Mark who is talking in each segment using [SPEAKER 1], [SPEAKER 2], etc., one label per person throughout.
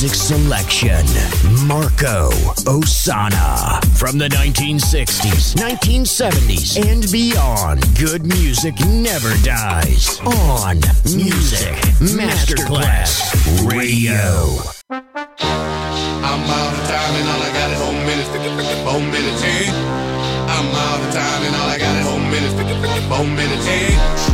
[SPEAKER 1] music selection Marco Ossanna. From the 1960s, 1970s, and beyond, good music never dies. On Music Masterclass Radio.
[SPEAKER 2] I'm out of time and all I got is minutes. Minutes. Eh? I'm out of time and all I got is minutes. Minutes. Eh?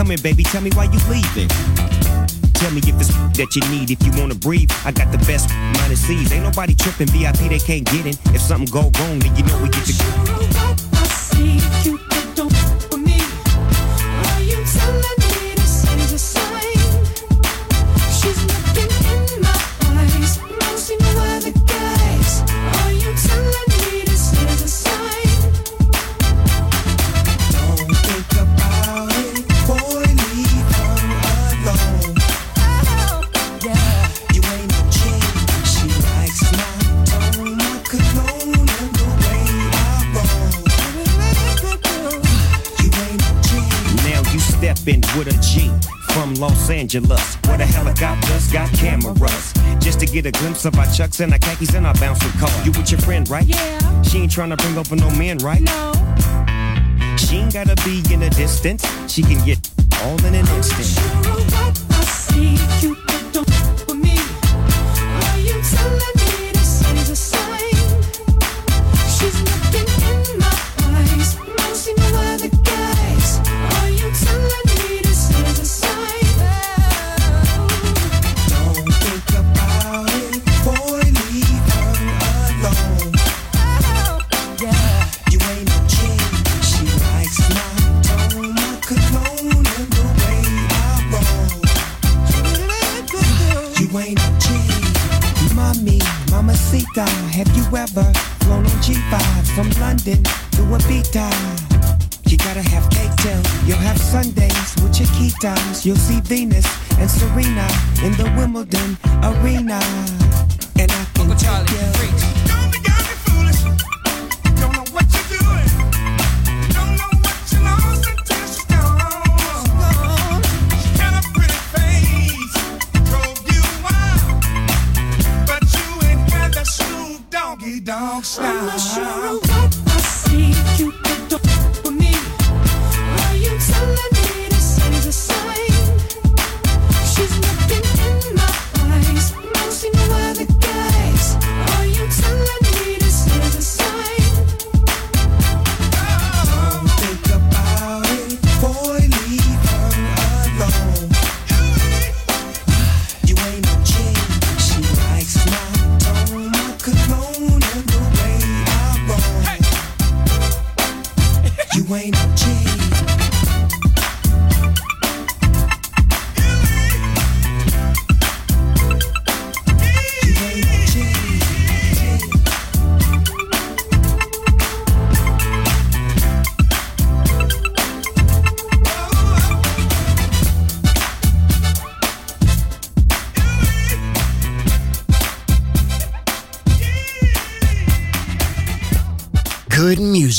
[SPEAKER 2] Come
[SPEAKER 3] in, baby, tell me why you leaving. Tell me if it's that you need, if you wanna breathe. I got the best minus C's. Ain't nobody tripping VIP, they can't get in. If something go wrong, then you know we get the. Angeles, where the helicopters got dust, got cameras. Just to get a glimpse of our chucks and our khakis and our bouncing car. You with your friend, right?
[SPEAKER 4] Yeah.
[SPEAKER 3] She ain't tryna bring over no men, right?
[SPEAKER 4] No.
[SPEAKER 3] She ain't gotta be in the distance. She can get all in an instant.
[SPEAKER 5] You'll see Venus and Serena in the Wimbledon arena. And I can
[SPEAKER 4] Uncle
[SPEAKER 5] take
[SPEAKER 4] Charlie,
[SPEAKER 5] you.
[SPEAKER 4] preach.
[SPEAKER 6] Don't be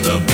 [SPEAKER 4] the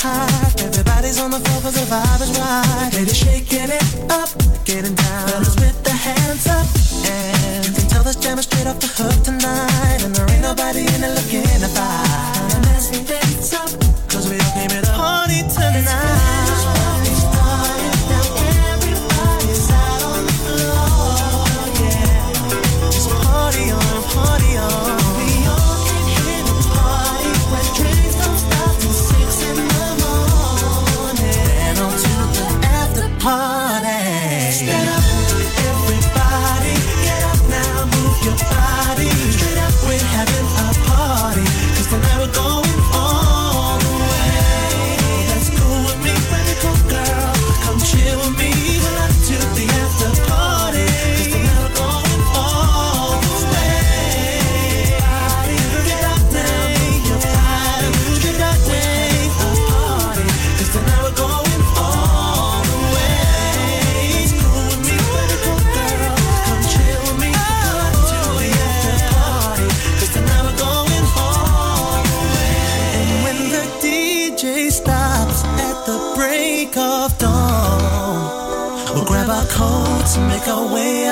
[SPEAKER 5] hot. Everybody's on the floor cause the vibe is right. Ladies shaking it up, getting down. Fellas with their hands up. And you can tell this jam is straight off the hook tonight. And there ain't nobody in it looking to buy.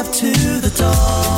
[SPEAKER 5] step to the door.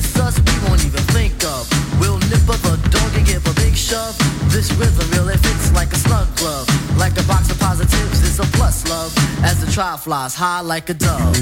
[SPEAKER 7] As flies high like a dove.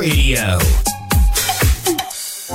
[SPEAKER 1] Radio.